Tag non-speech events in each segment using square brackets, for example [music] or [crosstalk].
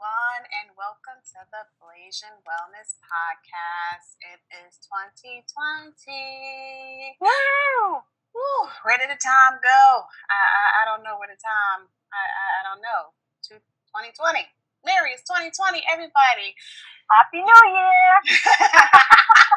everyone, and welcome to the Blasian Wellness Podcast. It is 2020. Woo! Woo! Where did the time go? I, I, I don't know where the time, I, I, I don't know. 2020. Mary, it's 2020, everybody. Happy New Year! [laughs]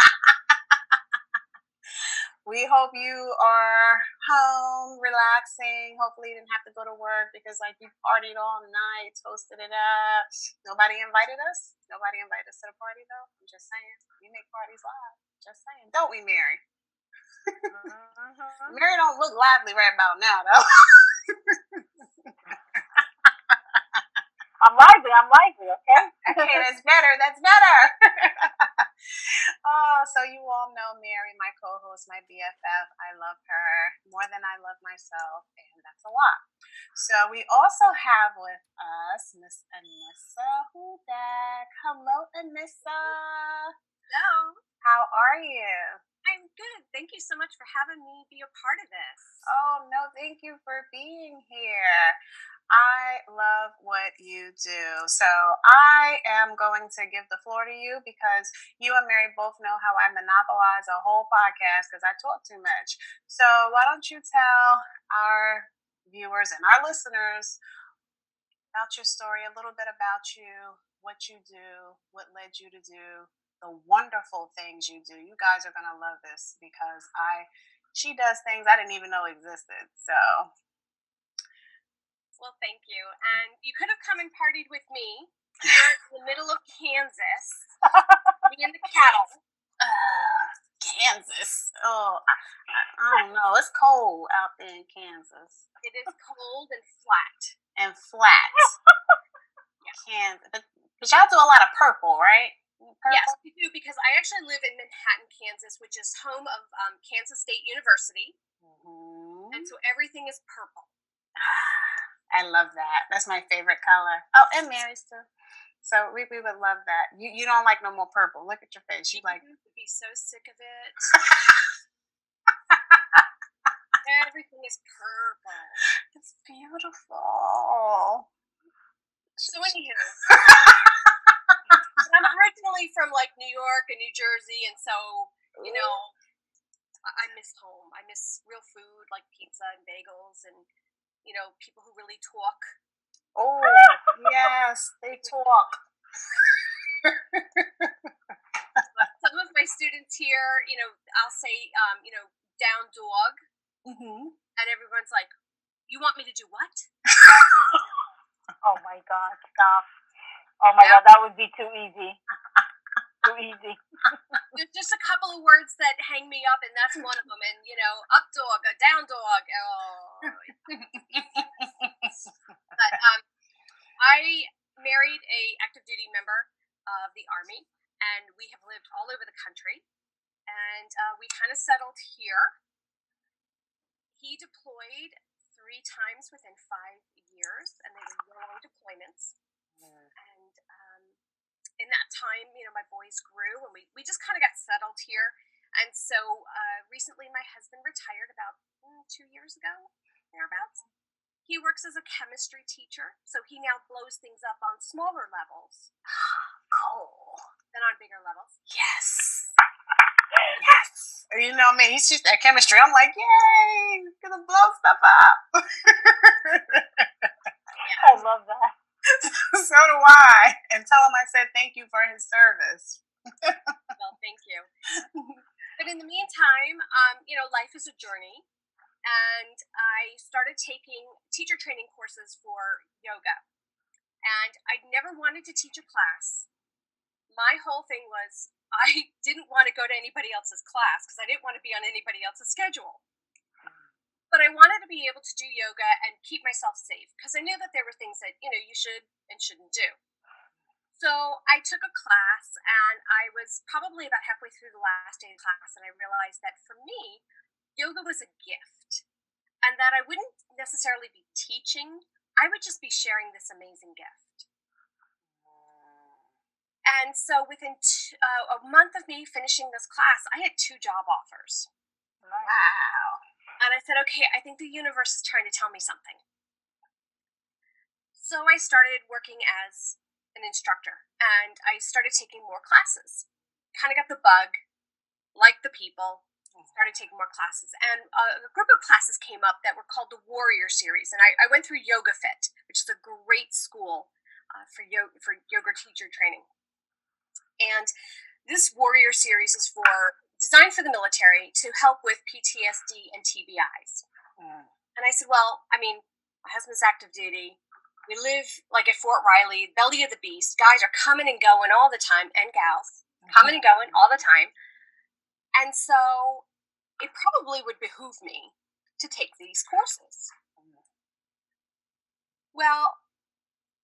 we hope you are home, relaxing. Hopefully, you didn't have to go to work because, like, you partied all night, toasted it up. Nobody invited us. Nobody invited us to the party, though. I'm just saying, we make parties live. Just saying, don't we, Mary? mm-hmm. [laughs] Mary don't look lively right about now, though. [laughs] I'm lively. I'm lively. Okay. [laughs] okay, that's better. That's better. [laughs] oh, so you all know Mary, my co-host, my BFF. I love her more than I love myself, and that's a lot. So we also have with us Miss Anissa Hudak. Hello, Anissa. Hello. How are you? I'm good. Thank you so much for having me be a part of this. Oh, no, thank you for being here. I love what you do. So I am going to give the floor to you because you and Mary both know how I monopolize a whole podcast because I talk too much. So why don't you tell our viewers and our listeners about your story, a little bit about you, what you do, what led you to do the wonderful things you do. You guys are going to love this because I she does things I didn't even know existed. So well, thank you. And you could have come and partied with me [laughs] here in the middle of Kansas, me and the cattle. Uh, Kansas. Oh, I, I, don't know. It's cold out there in Kansas. It is cold and flat. And flat. [laughs] yeah. Kansas. But, but y'all do a lot of purple, right? Purple? Yes, we do because I actually live in Manhattan, Kansas, which is home of um, Kansas State University. Mm-hmm. And so everything is purple. [sighs] [laughs] I love that. That's my favorite color. Oh, and Mary's too. So we, we would love that. You you don't like no more purple. Look at your face. You like would be so sick of it. [laughs] Everything is purple. It's beautiful. So anywho, I'm originally from like New York and New Jersey, and so you know, I miss home. I miss real food like pizza and bagels and you know, people who really talk. Oh, [laughs] yes, they [laughs] talk. [laughs] Some of my students here, you know, I'll say, um, you know, down dog, mm-hmm. and everyone's like, "You want me to do what?" oh my god! Stop! Oh my yeah. god, that would be too easy too easy. [laughs] There's just a couple of words that hang me up, and that's one of them. And you know, up dog, a down dog. Oh. but um, I married a active duty member of the army, and we have lived all over the country. And uh, we kind of settled here. He deployed three times within five years, and they were long deployments. Mm. And in that time, you know, my boys grew and we, we just kind of got settled here. And so uh, recently my husband retired about mm, two years ago, thereabouts. He works as a chemistry teacher, so he now blows things up on smaller levels. [gasps] cool. Than on bigger levels. Yes. yes. You know me, he's just at chemistry. I'm like, yay, gonna blow stuff up. [laughs] yeah. I love that. [laughs] so do I. And tell him I said thank you for his service. well, thank you. But in the meantime, um, you know, life is a journey. And I started taking teacher training courses for yoga. And I never wanted to teach a class. My whole thing was [laughs] I didn't want to go to anybody else's class because I didn't want to be on anybody else's schedule but I wanted to be able to do yoga and keep myself safe because I knew that there were things that you know you should and shouldn't do. So I took a class and I was probably about halfway through the last day of class and I realized that for me, yoga was a gift and that I wouldn't necessarily be teaching, I would just be sharing this amazing gift. And so within t- uh, a month of me finishing this class, I had two job offers. Wow. And I said, okay, I think the universe is trying to tell me something. So I started working as an instructor and I started taking more classes. Kind of got the bug, liked the people, started taking more classes. And a group of classes came up that were called the Warrior Series. And I, I went through Yoga Fit, which is a great school uh, for, yoga, for yoga teacher training. And this Warrior Series is for designed for the military to help with PTSD and TBIs. Mm. And I said, well, I mean, my husband's active duty. We live like at Fort Riley, belly of the beast. Guys are coming and going all the time, and gals coming and going all the time. And so it probably would behoove me to take these courses. Well,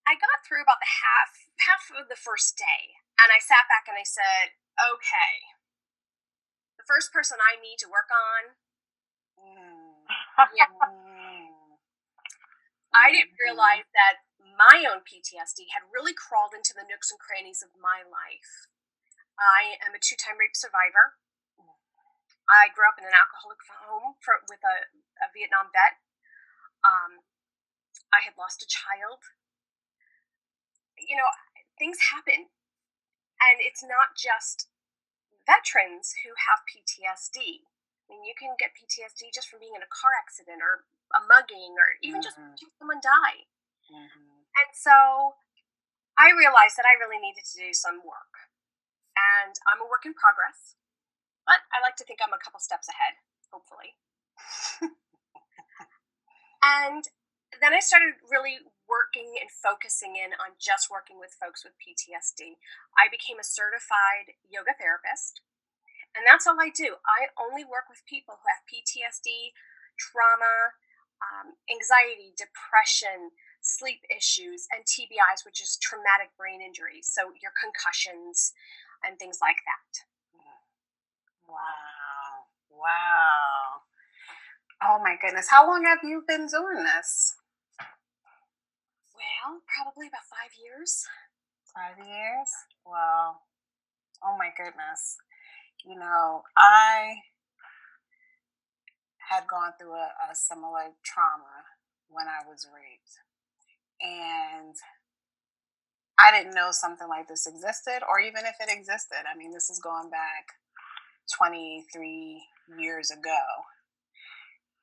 I got through about the half half of the first day, and I sat back and I said, "Okay, first person I need to work on." Mm. Yeah. I didn't mm-hmm. realize that my own PTSD had really crawled into the nooks and crannies of my life. I am a two time rape survivor. I grew up in an alcoholic home for, with a, a Vietnam vet. Um, I had lost a child. You know, things happen. And it's not just veterans who have PTSD. I mean, you can get PTSD just from being in a car accident or a mugging or even mm-hmm. just someone die. Mm-hmm. And so I realized that I really needed to do some work. And I'm a work in progress, but I like to think I'm a couple steps ahead, hopefully. [laughs] and then I started really working and focusing in on just working with folks with PTSD. I became a certified yoga therapist, and that's all I do. I only work with people who have PTSD, trauma, um, anxiety, depression, sleep issues, and TBIs, which is traumatic brain injuries. So your concussions and things like that. Wow. Wow. Oh my goodness. How long have you been doing this? Well, probably about five years. Five years? Wow. Oh my goodness. You know, I had gone through a, a similar trauma when I was raped. And I didn't know something like this existed, or even if it existed. I mean, this is going back 23 years ago.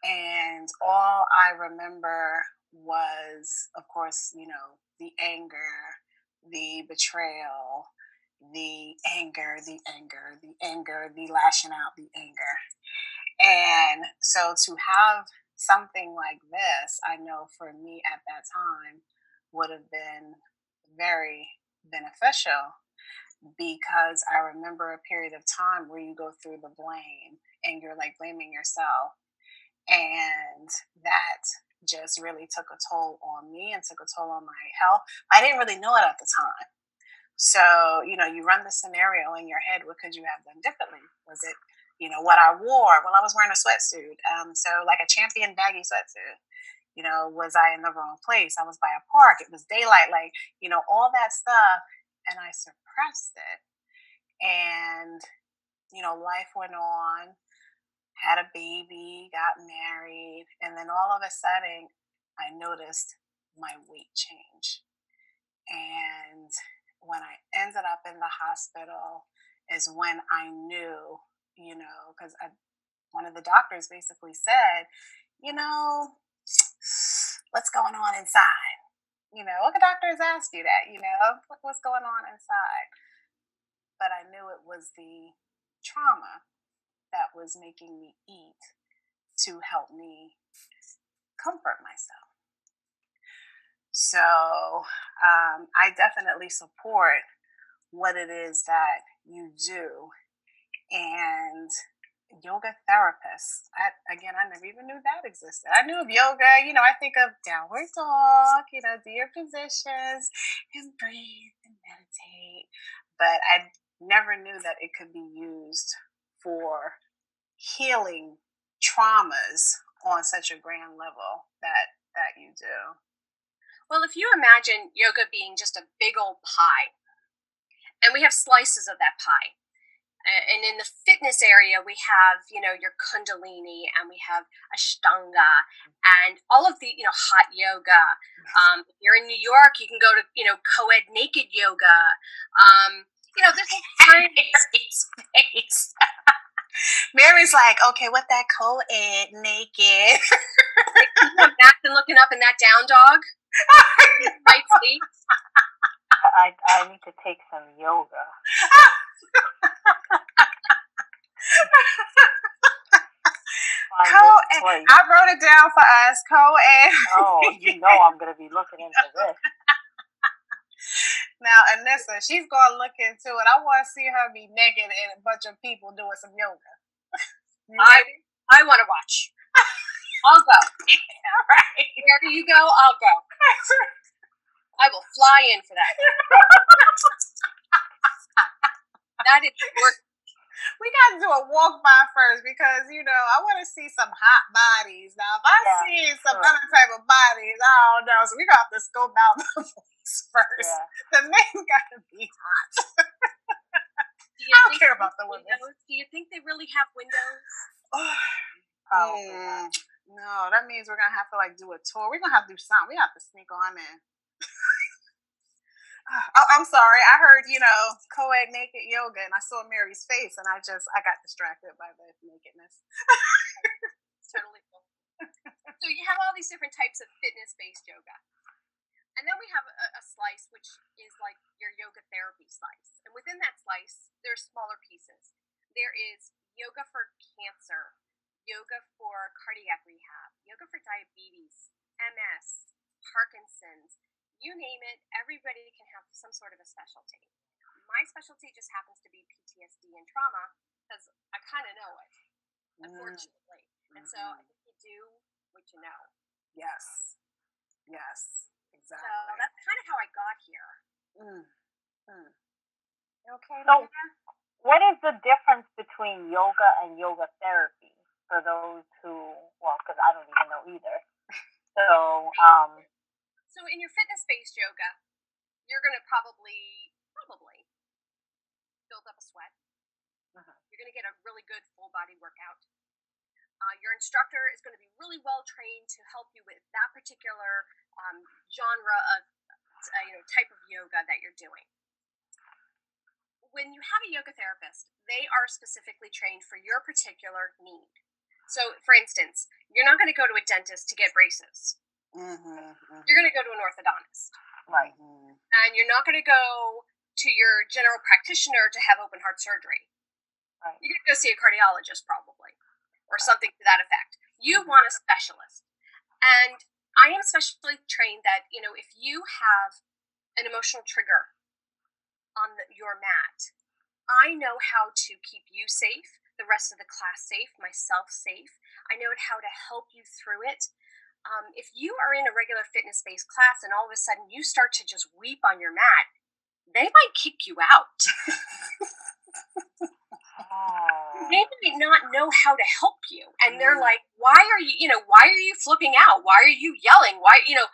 And all I remember was, of course, you know, the anger, the betrayal, the anger, the anger, the anger, the lashing out, the anger. And so to have something like this, I know for me at that time would have been very beneficial because I remember a period of time where you go through the blame and you're like blaming yourself. And that just really took a toll on me and took a toll on my health. I didn't really know it at the time. So, you know, you run the scenario in your head. What could you have done differently? Was it you know, what I wore. Well, I was wearing a sweatsuit. Um, so like a champion baggy sweatsuit. You know, was I in the wrong place? I was by a park. It was daylight, like, you know, all that stuff. And I suppressed it. And, you know, life went on, had a baby, got married. And then all of a sudden, I noticed my weight change. And when I ended up in the hospital, is when I knew you know, because one of the doctors basically said, you know, what's going on inside? You know, what the doctors asked you that, you know, what's going on inside? But I knew it was the trauma that was making me eat to help me comfort myself. So um, I definitely support what it is that you do and yoga therapists. I, again, I never even knew that existed. I knew of yoga, you know, I think of downward dog, you know, do your positions and breathe and meditate. But I never knew that it could be used for healing traumas on such a grand level that that you do. Well, if you imagine yoga being just a big old pie, and we have slices of that pie, and in the fitness area we have you know your kundalini and we have ashtanga and all of the you know hot yoga. Um, if you're in new york you can go to you know co-ed naked yoga. Um, you know there's a time [laughs] space [laughs] Mary's like, okay, what that co-ed naked? like, and looking up in that down dog. [laughs] Right. I, I need to take some yoga. Co-ed. I wrote it down for us. Co-ed. Oh, you know I'm going to be looking into this. [laughs] Now, Anissa, she's going to look into it. I want to see her be naked and a bunch of people doing some yoga. [laughs] I, I want to watch. [laughs] I'll go. [laughs] All right. right. Wherever you go, I'll go. I will fly in for that. that is worth we got to do a walk by first because you know I want to see some hot bodies. Now, if I yeah, see some sure. other type of bodies, I don't know. So we got to scope out [laughs] the first. Yeah. The men [laughs] got to be hot. I don't care about the women. Do you think they really have windows? [sighs] oh, mm, no, that means we're gonna have to like do a tour. We're gonna have to do something. We have to sneak on in. Oh, I'm sorry. I heard, you know, co-ed naked yoga and I saw Mary's face and I just, I got distracted by the nakedness. It's [laughs] totally cool. So you have all these different types of fitness-based yoga. And then we have a, a, slice which is like your yoga therapy slice. And within that slice, there's smaller pieces. There is yoga for cancer, yoga for cardiac rehab, yoga for diabetes, MS, Parkinson's, you name it, everybody can have some sort of a specialty. My specialty just happens to be PTSD and trauma because I kind of know it, mm. unfortunately. Mm-hmm. And so I think you do what you know. Yes. Yes. Exactly. So that's kind of how I got here. Mm. Mm. Okay. So, what is the difference between yoga and yoga therapy for those who, well, because I don't even know either. So, um, so in your fitness-based yoga, you're going to probably probably build up a sweat. Uh-huh. You're going to get a really good full body workout. Uh, your instructor is going to be really well trained to help you with that particular um, genre of uh, you know type of yoga that you're doing. When you have a yoga therapist, they are specifically trained for your particular need. So, for instance, you're not going to go to a dentist to get braces. Mm-hmm, mm-hmm. You're going to go to an orthodontist. Right. Mm-hmm. And you're not going to go to your general practitioner to have open heart surgery. Right. You're going to go see a cardiologist probably or something to that effect. You mm-hmm. want a specialist. And I am specially trained that, you know, if you have an emotional trigger on the, your mat, I know how to keep you safe, the rest of the class safe, myself safe. I know how to help you through it um, if you are in a regular fitness based class and all of a sudden you start to just weep on your mat, they might kick you out. oh. [laughs] They might not know how to help you. And they're mm. like, why are you, you know, why are you flipping out? Why are you yelling? Why, you know,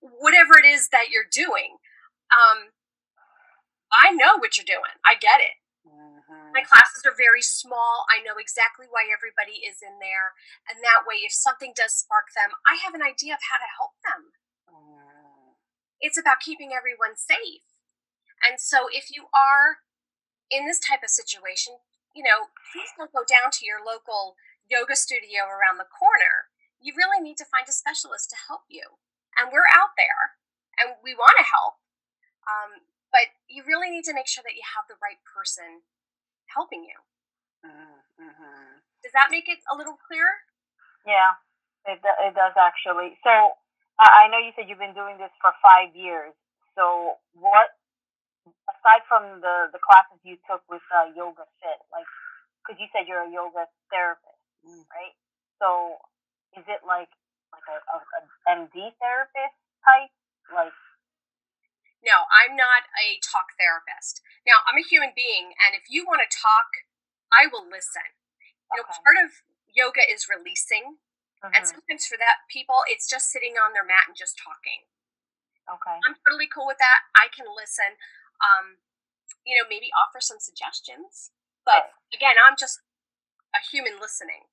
whatever it is that you're doing. Um, I know what you're doing. I get it. Mm-hmm. My classes are very small. I know exactly why everybody is in there. And that way, if something does spark them, I have an idea of how to help them. Mm. It's about keeping everyone safe. And so, if you are in this type of situation, you know, please don't go down to your local yoga studio around the corner. You really need to find a specialist to help you. And we're out there and we want to help. Um, but you really need to make sure that you have the right person helping you. Mm-hmm. Does that make it a little clearer? Yeah, it, it does actually. So I know you said you've been doing this for five years. So what, aside from the, the classes you took with uh, Yoga Fit, like, because you said you're a yoga therapist, mm. right? So is it like like a, a, a MD therapist type, like no, I'm not a talk therapist. Now, I'm a human being, and if you want to talk, I will listen. You know, part of yoga is releasing, mm-hmm. and sometimes for that people, it's just sitting on their mat and just talking. Okay. I'm totally cool with that. I can listen. Um, you know, maybe offer some suggestions. But right. again, I'm just a human listening.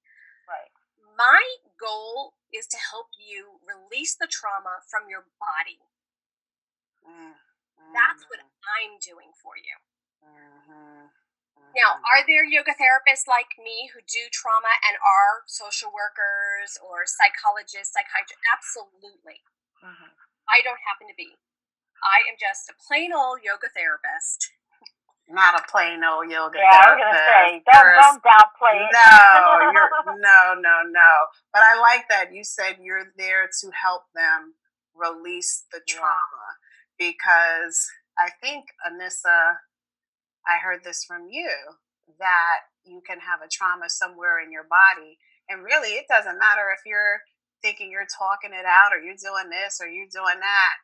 Right. My goal is to help you release the trauma from your body. That's what mm-hmm. I'm doing for you. Mm-hmm. Now, are there yoga therapists like me who do trauma and are social workers or psychologists, psychiatrists? Absolutely. Mm-hmm. I don't happen to be. I am just a plain old yoga therapist. Not a plain old yoga yeah, therapist. Yeah, I was gonna say, don't, don't downplay it. No, you're, [laughs] no, no, no. But I like that you said you're there to help them release the trauma yeah. Because I think Anissa I heard this from you that you can have a trauma somewhere in your body. And really, it doesn't matter if you're thinking you're talking it out or you're doing this or you're doing that.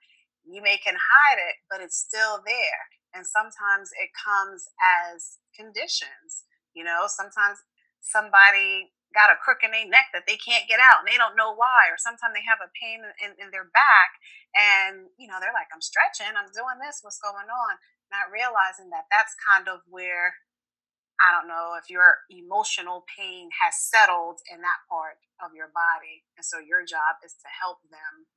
You may can hide it, but it's still there. And sometimes it comes as conditions. You know, sometimes somebody got a crook in their neck that they can't get out and they don't know why or sometimes they have a pain in, in, their back and you know they're like i'm stretching i'm doing this what's going on not realizing that that's kind of where I don't know if your emotional pain has settled in that part of your body. And so your job is to help them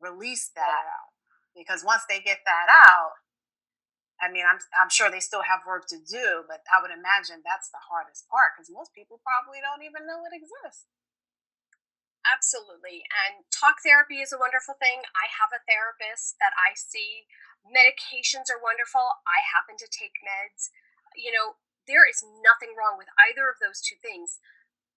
release that out. Because once they get that out, I mean, I'm, I'm sure they still have work to do, but I would imagine that's the hardest part because most people probably don't even know it exists. Absolutely. And talk therapy is a wonderful thing. I have a therapist that I see Medications are wonderful. I happen to take meds. You know, there is nothing wrong with either of those two things,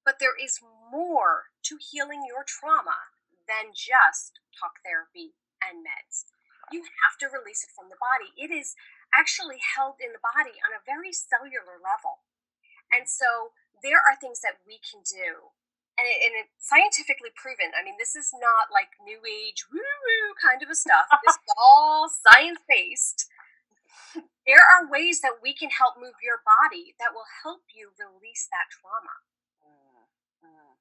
but there is more to healing your trauma than just talk therapy and meds. You have to release it from the body. It is actually held in the body on a very cellular level. And so there are things that we can do and, it, and it's scientifically proven. I mean, this is not like new age woo woo kind of a stuff. This is [laughs] all science based. There are ways that we can help move your body that will help you release that trauma. Mm-hmm.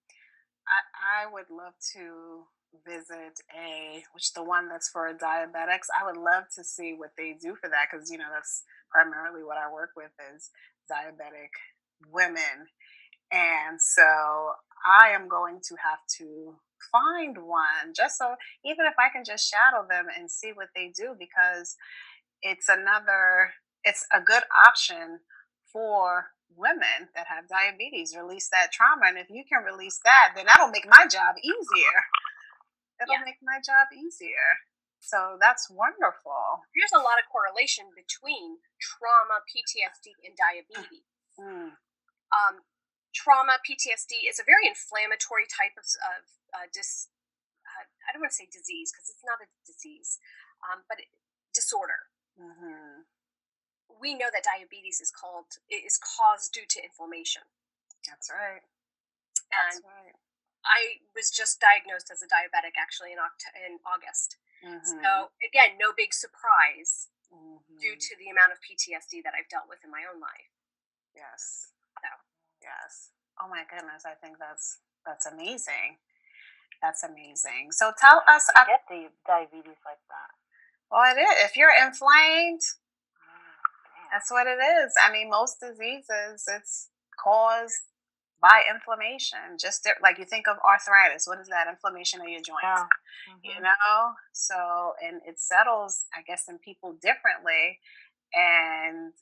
I, I would love to visit a which the one that's for diabetics i would love to see what they do for that because you know that's primarily what i work with is diabetic women. And so I am going to have to find one just so even if I can just shadow them and see what they do because it's another it's a good option for women that have diabetes release that trauma and if you can release that then that'll make my job easier it'll yeah. make my job easier so that's wonderful there's a lot of correlation between trauma ptsd and diabetes mm. um, trauma, PTSD is a very inflammatory type of, of uh, dis, uh, I don't want to say disease because it's not a disease, um, but it, disorder. Mm-hmm. We know that diabetes is called is caused due to inflammation. That's right. That's and right. I was just diagnosed as a diabetic actually in Oct- in August. Mm-hmm. So again, no big surprise mm-hmm. due to the amount of PTSD that I've dealt with in my own life. Yes. So Yes. Oh my goodness, I think that's that's amazing. That's amazing. So tell us. I get the diabetes like that. Well, it is. If you're inflamed, oh, that's what it is. I mean, most diseases it's caused by inflammation. Just like you think of arthritis, what is that? Inflammation of your joints. Yeah. Mm-hmm. You know. So and it settles, I guess, in people differently, and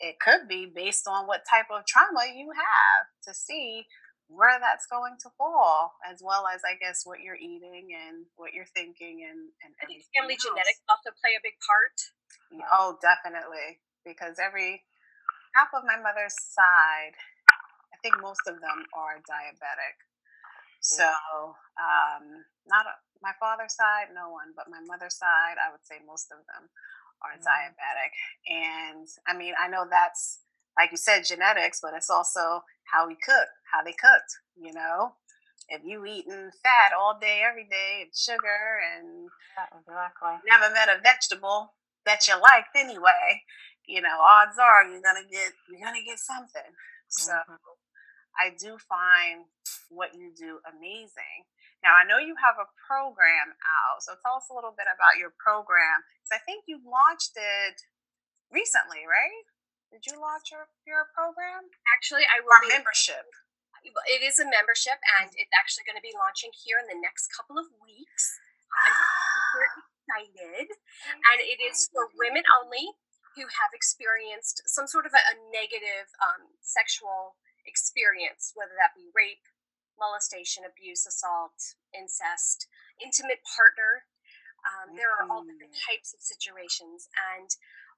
it could be based on what type of trauma you have to see where that's going to fall, as well as I guess what you're eating and what you're thinking and and I think family else. genetics also play a big part. Oh, definitely, because every half of my mother's side, I think most of them are diabetic. So, um, not a, my father's side, no one, but my mother's side, I would say most of them are mm-hmm. diabetic. And I mean, I know that's like you said, genetics, but it's also how we cook, how they cooked, you know? If you eating fat all day, every day, and sugar, and yeah, exactly. never met a vegetable that you liked anyway, you know, odds are you're gonna get you're gonna get something. So mm-hmm. I do find what you do amazing. Now, I know you have a program out, so tell us a little bit about your program. Because I think you launched it recently, right? Did you launch your, your program? Actually, I will. Our be, membership. It is a membership, and it's actually going to be launching here in the next couple of weeks. I'm super [gasps] excited, and it is for women only who have experienced some sort of a, a negative um, sexual experience, whether that be rape, molestation, abuse, assault, incest, intimate partner. Um, there are all different types of situations, and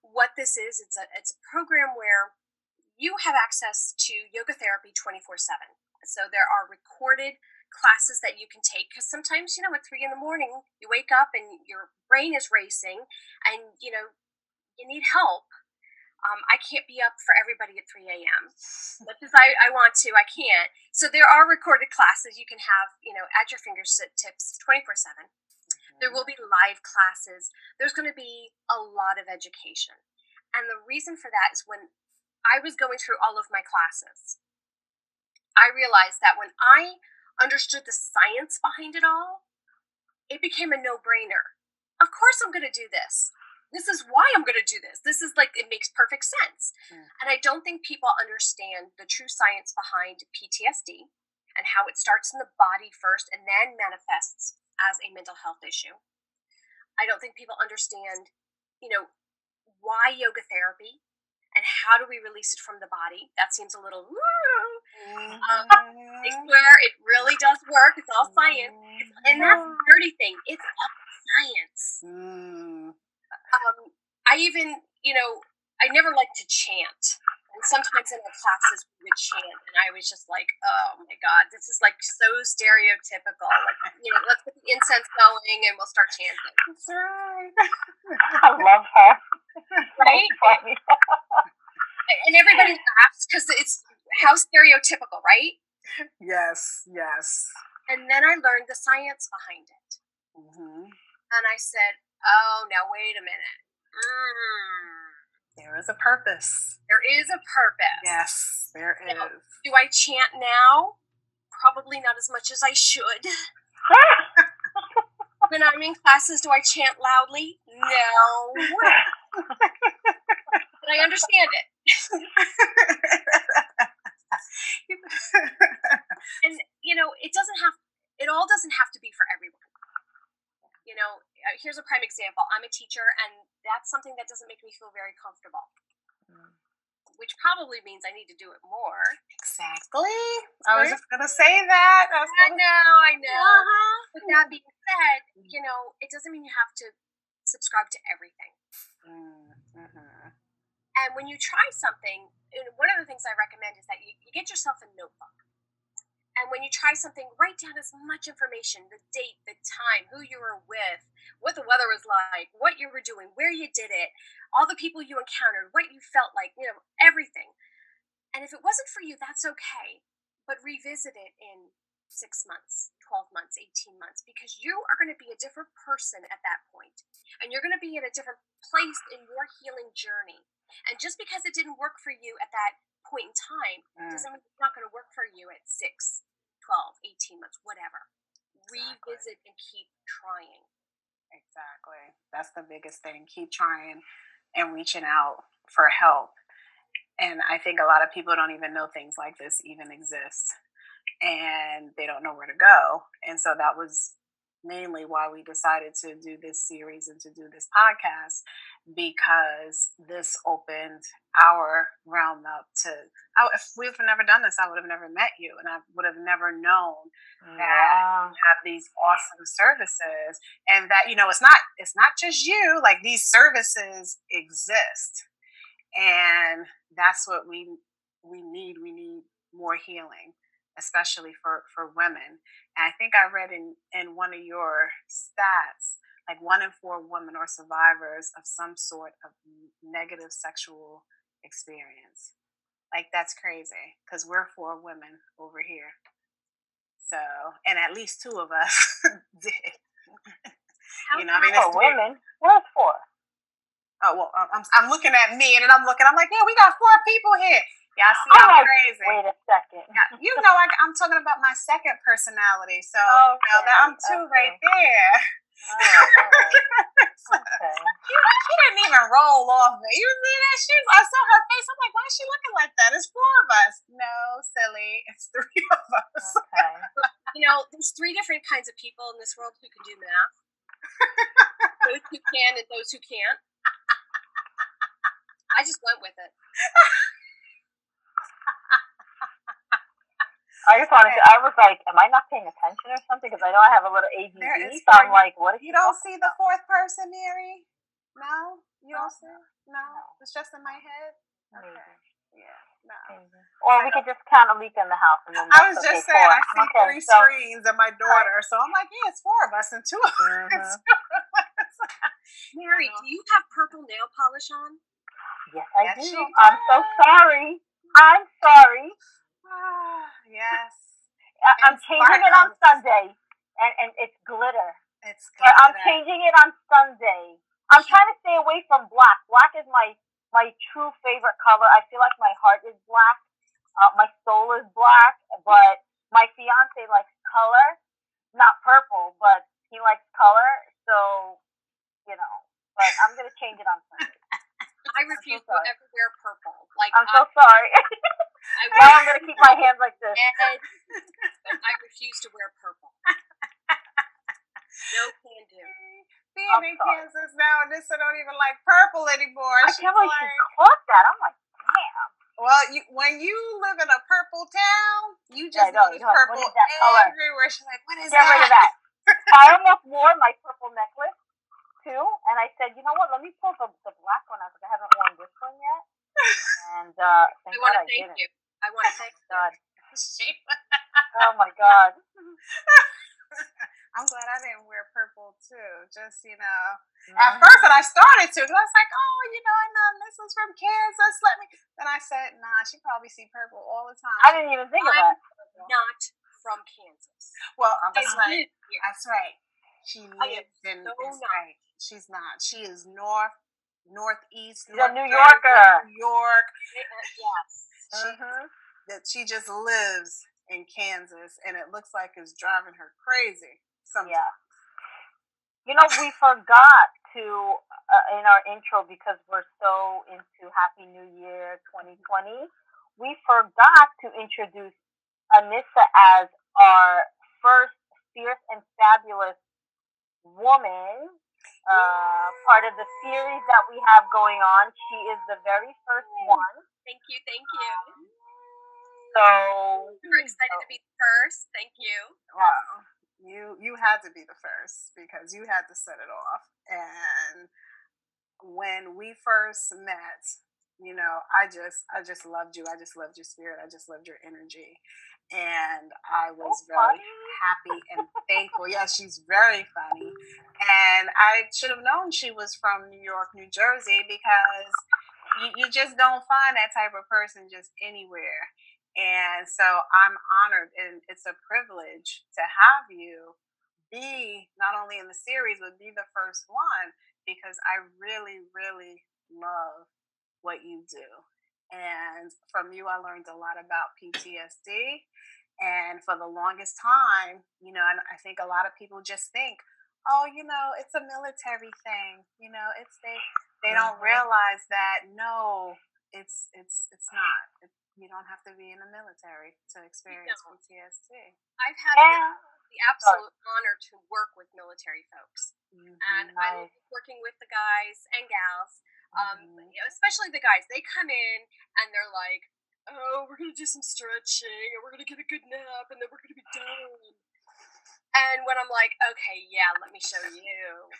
what this is, it's a it's a program where you have access to yoga therapy twenty four seven. So there are recorded classes that you can take because sometimes you know at three in the morning you wake up and your brain is racing and you know you need help um, i can't be up for everybody at 3 a.m much as I, I want to i can't. So there are recorded classes you can have you know at your fingertips 24 7 there will be live classes. There's going to be a lot of education. And the reason for that is when i was going through all of my classes i realized that when i understood the science behind it all, it became a no brainer. Of course, I'm going to do this. This is why I'm going to do this. This is like, it makes perfect sense. Mm. And I don't think people understand the true science behind PTSD and how it starts in the body first and then manifests as a mental health issue. I don't think people understand, you know, why yoga therapy and how do we release it from the body? That seems a little, mm-hmm. um, I swear it really does work. It's all science. It's, and that's the dirty thing. It's all science. Mm. Um, I even, you know, I never like to chant. And sometimes in the classes we would chant, and I was just like, "Oh my god, this is like so stereotypical." Like, you know, let's get the incense going, and we'll start chanting. [laughs] I love her. [laughs] Right? and everybody laughs because it's how stereotypical, right? Yes, yes. And then I learned the science behind it. Mm-hmm. And I said, "Oh, now wait a minute." Mm there is a purpose. There is a purpose. Yes, there is. Now, do I chant now? Probably not as much as I should. [laughs] when I'm in classes, do I chant loudly? No. [laughs] but I understand it. [laughs] and you know, it doesn't have it all doesn't have to be for everyone you know, uh, here's a prime example. I'm a teacher, and that's something that doesn't make me feel very comfortable. Mm. Which probably means I need to do it more. Exactly. I was just gonna say that. I, I know, I know. Uh-huh. With that being said, you know, it doesn't mean you have to subscribe to everything. Mm-hmm. And when you try something, one of the things I recommend is that you, you get yourself a notebook and when you try something, write down as much information the date, the time, who you were with, what the weather was like, what you were doing, where you did it, all the people you encountered, what you felt like, you know, everything. And if it wasn't for you, that's okay. But revisit it in six months, 12 months, 18 months, because you are going to be a different person at that point. And you're going to be in a different place in your healing journey. And just because it didn't work for you at that point in time mm. doesn't mean it's not going to work for you at six, 12, 18 months, whatever. Exactly. Revisit and keep trying. Exactly. That's the biggest thing. Keep trying and reaching out for help. And I think a lot of people don't even know things like this even exist and they don't know where to go. And so that was mainly why we decided to do this series and to do this podcast because this opened our realm up to I, if we've never done this i would have never met you and i would have never known that yeah. you have these awesome services and that you know it's not it's not just you like these services exist and that's what we we need we need more healing especially for for women i think i read in in one of your stats like one in four women are survivors of some sort of negative sexual experience. Like that's crazy because we're four women over here. So and at least two of us [laughs] did. You know i mean four women? What's four. Oh well I'm, I'm looking at me and i'm looking i'm like yeah we got four people here Y'all see I'm, I'm crazy. Wait a second. Yeah, you know, I, am talking about my second personality, so okay. you know, I'm two okay. right there. All right, all right. [laughs] Okay. She, she didn't even roll off me. You see that? She I saw her face. I'm like, why is she looking like that? It's four of us. No, silly. It's three of us. Okay. [laughs] You know, there's three different kinds of people in this world who can do math. [laughs] those who can and those who can't. I just went with it. I just wanted to. I was like, am I not paying attention or something? Because I know I have a little ADD, There is so I'm four. like, what is You don't see the fourth person, Mary? No? You don't see? No? No. It's just in my head? Maybe. Okay. Yeah. No. Maybe. Or we could just count a Alika in the house. And then I was just okay, saying, four. I see okay, three so, screens and my daughter, so I'm like, yeah, it's four of us and two of us. [laughs] Mm-hmm. Two of. [laughs] Mary, do you have purple nail polish on? Yes, I Yes, do. I'm so sorry. I'm sorry. Ah, [sighs] yes. I'm changing it on. Sunday, and, and it's glitter. It's Or I'm changing it on Sunday. I'm trying to stay away from black. Black is my my true favorite color. I feel like my heart is black. Uh, my soul is black, but my fiance likes color, not purple, but he likes color. So, you know, but I'm gonna change it on Sunday. I refuse to ever wear purple. Like I'm I, so sorry. [laughs] I [laughs] now wear I'm gonna keep my hands like this. [laughs] red, but I refuse to wear purple. No can do. Being I'm in sorry. Kansas now, and this I don't even like purple anymore. I She's can't believe like, she caught that. I'm like, damn. well, you, when you live in a purple town, you just know, notice you're like, what purple is that color? She's like, what is Get that? rid of that. I almost wore my purple necklace too, and I said, you know what? Let me pull the, the black one out because I haven't worn this one yet. And uh, I thank want God to I thank didn't. you. I want to [laughs] thank. God. [laughs] Oh my God. [laughs] I'm glad I didn't wear purple too. Just you know, at Mhm. first when I started to, 'cause I was like, oh, you know, I know this was from Kansas. Let me. Then I said, nah, she probably see purple all the time. I didn't even think of I'm that. not from Kansas. well, I that's right. That's right. She I lives in. so that's right. She's not. She is north, northeast. She's a New Yorker. New York. Yes. She, Mhm. that she just lives in Kansas, and it looks like it's driving her crazy. Sometimes. Yeah. You know, we forgot to uh, in our intro because we're so into Happy New Year 2020. We forgot to introduce Anissa as our first fierce and fabulous woman, uh, part of the series that we have going on. She is the very first one. Thank you. Thank you. So We're excited to be first. Thank you. Wow. You you had to be the first because you had to set it off. And when we first met, you know, I just I just loved you. I just loved your spirit. I just loved your energy. And I was So very happy and thankful. Yeah, she's very funny. And I should have known she was from New York, New Jersey, because you, you just don't find that type of person just anywhere. And so I'm honored and it's a privilege to have you be not only in the series, but be the first one because I really, really love what you do. And from you, I learned a lot about PTSD. And for the longest time, you know, and I think a lot of people just think, oh, you know, it's a military thing. You know, it's they they don't Mhm. realize that no, it's it's it's not. It, you don't have to be in the military to experience. PTSD. I've had the, And the absolute honor to work with military folks, and I'm working with the guys and gals. Um, Mhm. you know, especially the guys. They come in and they're like, "Oh, we're gonna do some stretching, and we're gonna get a good nap, and then we're gonna be done." And when I'm like, "Okay, yeah, let me show you,"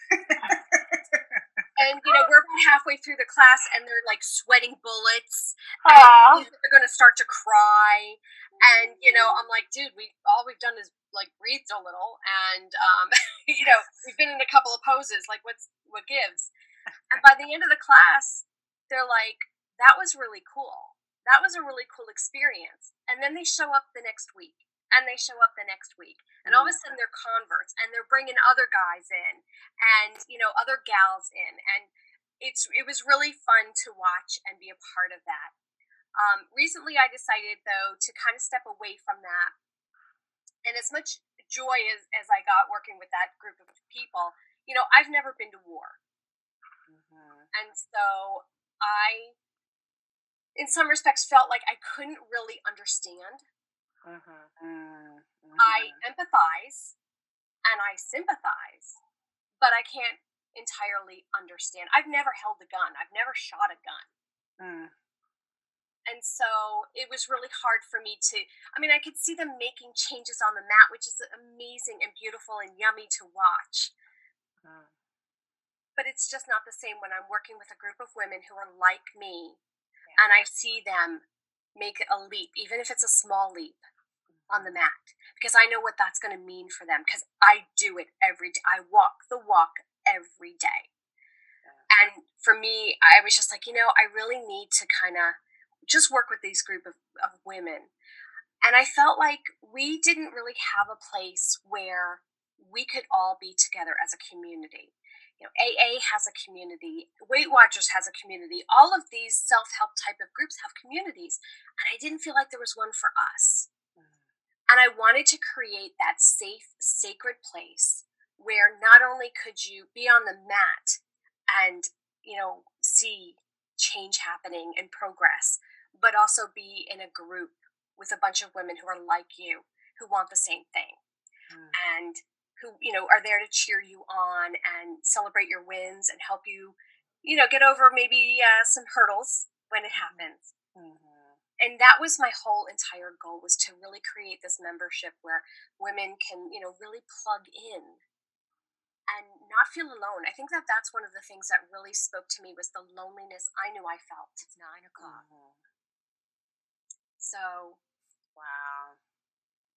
and you know, we're about halfway through the class, and they're like sweating bullets, and they're gonna start to cry, and you know, I'm like, "Dude, we all we've done is like breathed a little, and um, [laughs] you know, we've been in a couple of poses. Like, what's what gives?" And by the end of the class, they're like, "That was really cool. That was a really cool experience." And then they show up the next week, and they show up the next week, and all of a sudden they're converts, and they're bringing other guys in, and you know, other gals in, and it's it was really fun to watch and be a part of that. Um, recently, I decided though to kind of step away from that, and as much joy as, as I got working with that group of people, you know, I've never been to war. Mm-hmm. And so I, in some respects, felt like I couldn't really understand. Mm-hmm. I empathize and I sympathize, but I can't entirely understand. I've never held a gun, I've never shot a gun. Mm. And so it was really hard for me to. I mean, I could see them making changes on the mat, which is amazing and beautiful and yummy to watch. Mm. But it's just not the same when I'm working with a group of women who are like me and I see them make a leap, even if it's a small leap on the mat, because I know what that's going to mean for them, because I do it every day. I walk the walk every day. And for me, I was just like, you know, I really need to kind of just work with these group of, of women. And I felt like we didn't really have a place where we could all be together as a community. You know, AA has a community, Weight Watchers has a community. All of these self-help type of groups have communities, and I didn't feel like there was one for us. And I wanted to create that safe, sacred place where not only could you be on the mat and, you know, see change happening and progress, but also be in a group with a bunch of women who are like you, who want the same thing. Mm. And who you know are there to cheer you on and celebrate your wins and help you you know get over maybe uh, some hurdles when it happens Mm-hmm. and that was my whole entire goal was to really create this membership where women can you know really plug in and not feel alone i think that that's one of the things that really spoke to me was the loneliness i knew i felt it's nine o'clock Mhm. so Wow.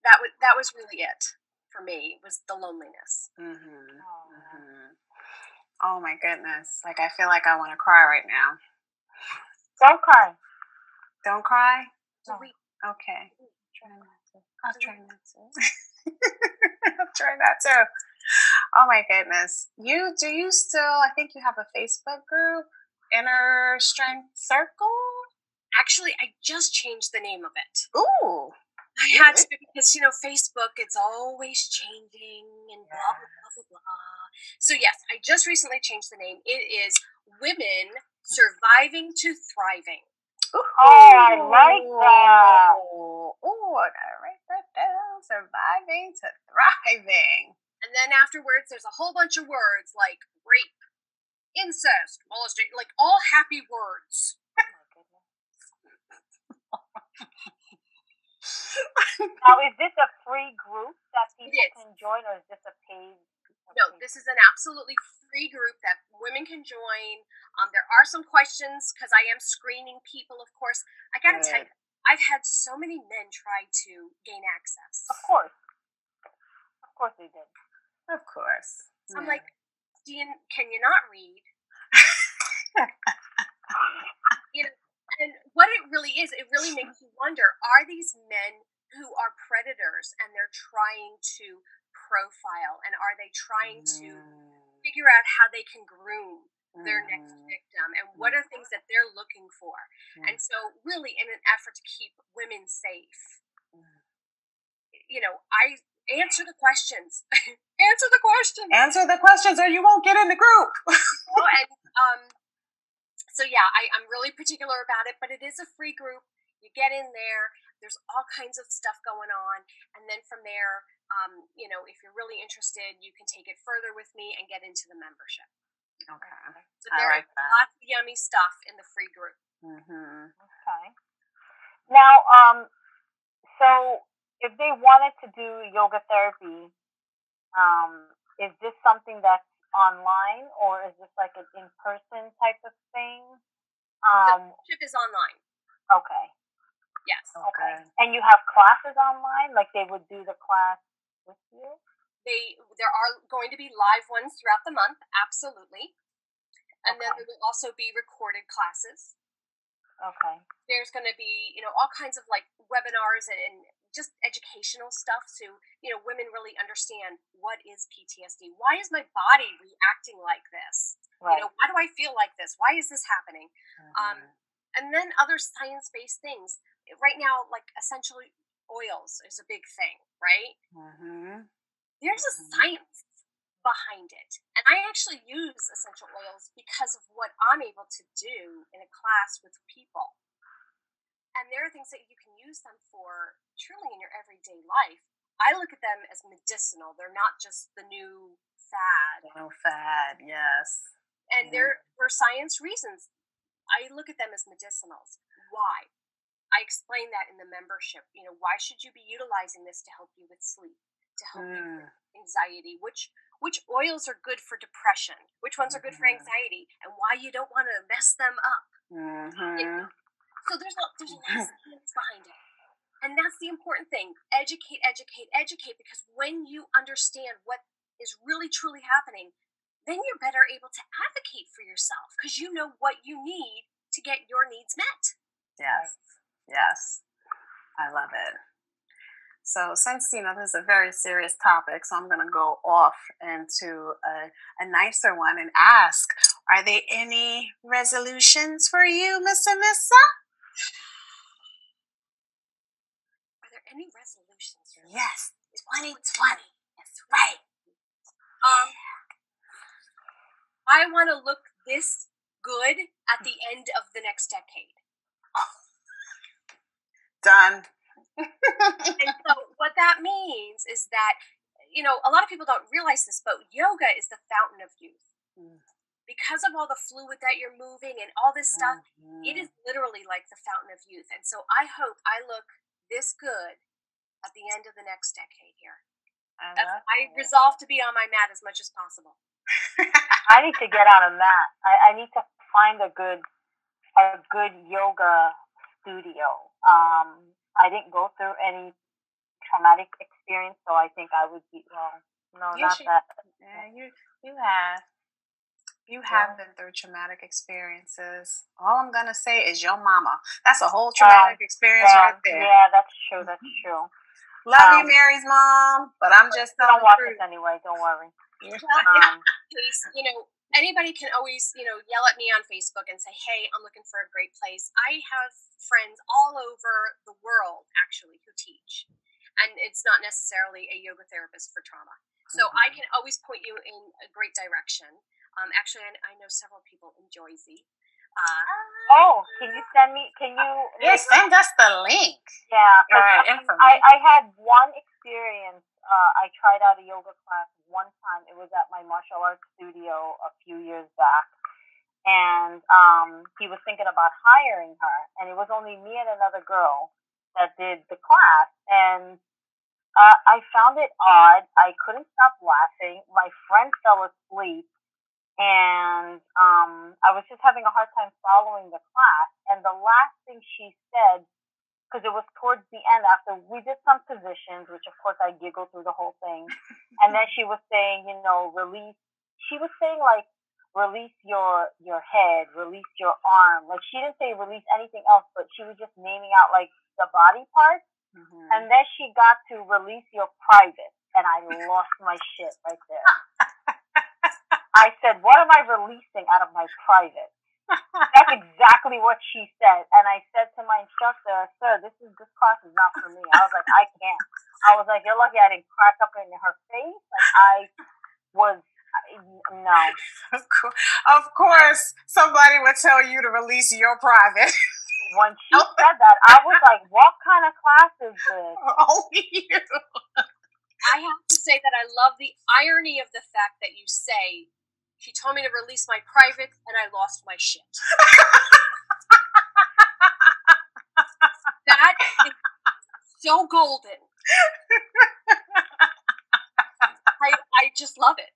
that was that was really it for me was the loneliness Mm-hmm. Oh, Mm-hmm. Oh my goodness. Like I feel like I want to cry right now. Don't cry. Don't cry. No. Okay. Try not to. I'll try not to. [laughs] I'll try not to. Oh my goodness. You do you still I think you have a Facebook group? Inner Strength Circle? actually i just changed the name of it Ooh. I had to because you know Facebook, it's always changing and blah blah blah blah blah. So yes, I just recently changed the name. It is Women Surviving to Thriving. Oh, I like that. Ooh, Ooh, I gotta write that down. Surviving to thriving. And then afterwards, there's a whole bunch of words like rape, incest, molestation, like all happy words. [laughs] Now, is this a free group that people is. can join, or is this a paid? a No, paid- this is an absolutely free group that women can join. Um, there are some questions because I am screening people, of course. I gotta tell you, I've had so many men try to gain access. Of course, of course they did. Of course. So I'm like, do you, can you not read? [laughs] you know, and what it really is, it really makes you wonder: Are these men who are predators and they're trying to profile, and are they trying to Mm. figure out how they can groom their next Mhm. victim and what are things that they're looking for? Mm. And so, really, in an effort to keep women safe, Mm. you know, I answer the questions. [laughs] answer the questions. Answer the questions or you won't get in the group. know, and um, so yeah, I, I'm really particular about it, but it is a free group. You get in there. There's all kinds of stuff going on, and then from there, um, you know, if you're really interested, you can take it further with me and get into the membership. Okay. So I there like is that. lots of yummy stuff in the free group. Mm-hmm. Okay. Now, um, so if they wanted to do yoga therapy, um, is this something that's online or is this like an in-person type of thing? Um, Membership is online. okay. Yes, Okay. And you have classes online, like they would do the class with you. they there are going to be live ones throughout the month, absolutely, and then there will also be recorded classes. Okay. there's going to be you know all kinds of like webinars and, and just educational stuff so you know women really understand what is ptsd why is my body reacting like this Right. you know why do i feel like this why is this happening Mm-hmm. um, and then other science-based things right now like essential oils is a big thing right Mm-hmm. there's a Mhm. science behind it. And I actually use essential oils because of what I'm able to do in a class with people. And there are things that you can use them for truly in your everyday life. I look at them as medicinal. They're not just the new fad. No fad, yes. And mm. they're for science reasons. I look at them as medicinals. Why? I explain that in the membership. You know, why should you be utilizing this to help you with sleep, to help mm. you with mm. anxiety? Which which oils are good for depression? Which ones are good for mm-hmm. anxiety? And why you don't want to mess them up? Mm-hmm. So there's a, there's a [laughs] lot of science behind it. And that's the important thing. Educate, educate, educate, because when you understand what is really truly happening, then you're better able to advocate for yourself because you know what you need to get your needs met. Yes. Yes. I love it. So, since you know this is a very serious topic, so I'm going to go off into a, a nicer one and ask: Are there any resolutions for you, Miss Anissa? Are there any resolutions? Yes, 2020. That's right. Um, I want to look this good at the end of the next decade. Done. and so what that means is that you know a lot of people don't realize this but yoga is the fountain of youth mm because of all the fluid that you're moving and all this stuff, mm-hmm. it is literally like the fountain of youth. And so I hope I look this good at the end of the next decade here. I, I resolve to be on my mat as much as possible. I need to get on a mat. I, I need to find a good a good yoga studio. Um, I didn't go through any traumatic experience, so I think I would be well. No, you not should, that. Yeah, you you have. You have been through traumatic experiences. All I'm gonna say is your mama. That's a whole traumatic uh, experience yeah, right there. Yeah, that's true. That's mm-hmm. true. Love um, you, Mary's mom, but I'm just don't watch this anyway. Don't worry. [laughs] um, you know, anybody can always you know yell at me on Facebook and say, "Hey, I'm looking for a great place." I have friends all over the world actually who teach, and it's not necessarily a yoga therapist for trauma. So mm-hmm. I can always point you in a great direction. Um, actually, I, I, know several people in Jersey. Uh, oh, can you send me? Can you? Yes, send us the link. Yeah, right, I, I had one experience. Uh, I tried out a yoga class one time. It was at my martial arts studio a few years back, and um, he was thinking about hiring her, and it was only me and another girl that did the class, and uh, I found it odd. I couldn't stop laughing. My friend fell asleep and um, I was just having a hard time following the class. And the last thing she said, because it was towards the end after we did some positions, which of course I giggled through the whole thing, and then she was saying, you know, release. She was saying like, release your your head, release your arm. Like she didn't say release anything else, but she was just naming out like the body parts. Mm-hmm. And then she got to release your private, and I lost my shit right there. I said, What am I releasing out of my private? [laughs] That's exactly what she said. And I said to my instructor, Sir, this is this class is not for me. I was like, I can't. I was like, You're lucky I didn't crack up in her face. Like I was no. Of course, somebody would tell you to release your private. [laughs] When she said that, I was like, "What kind of class is this?" Only you. I have to say that I love the irony of the fact that you say she told me to release my private, and I lost my shit. [laughs] that is so golden. I, just love it.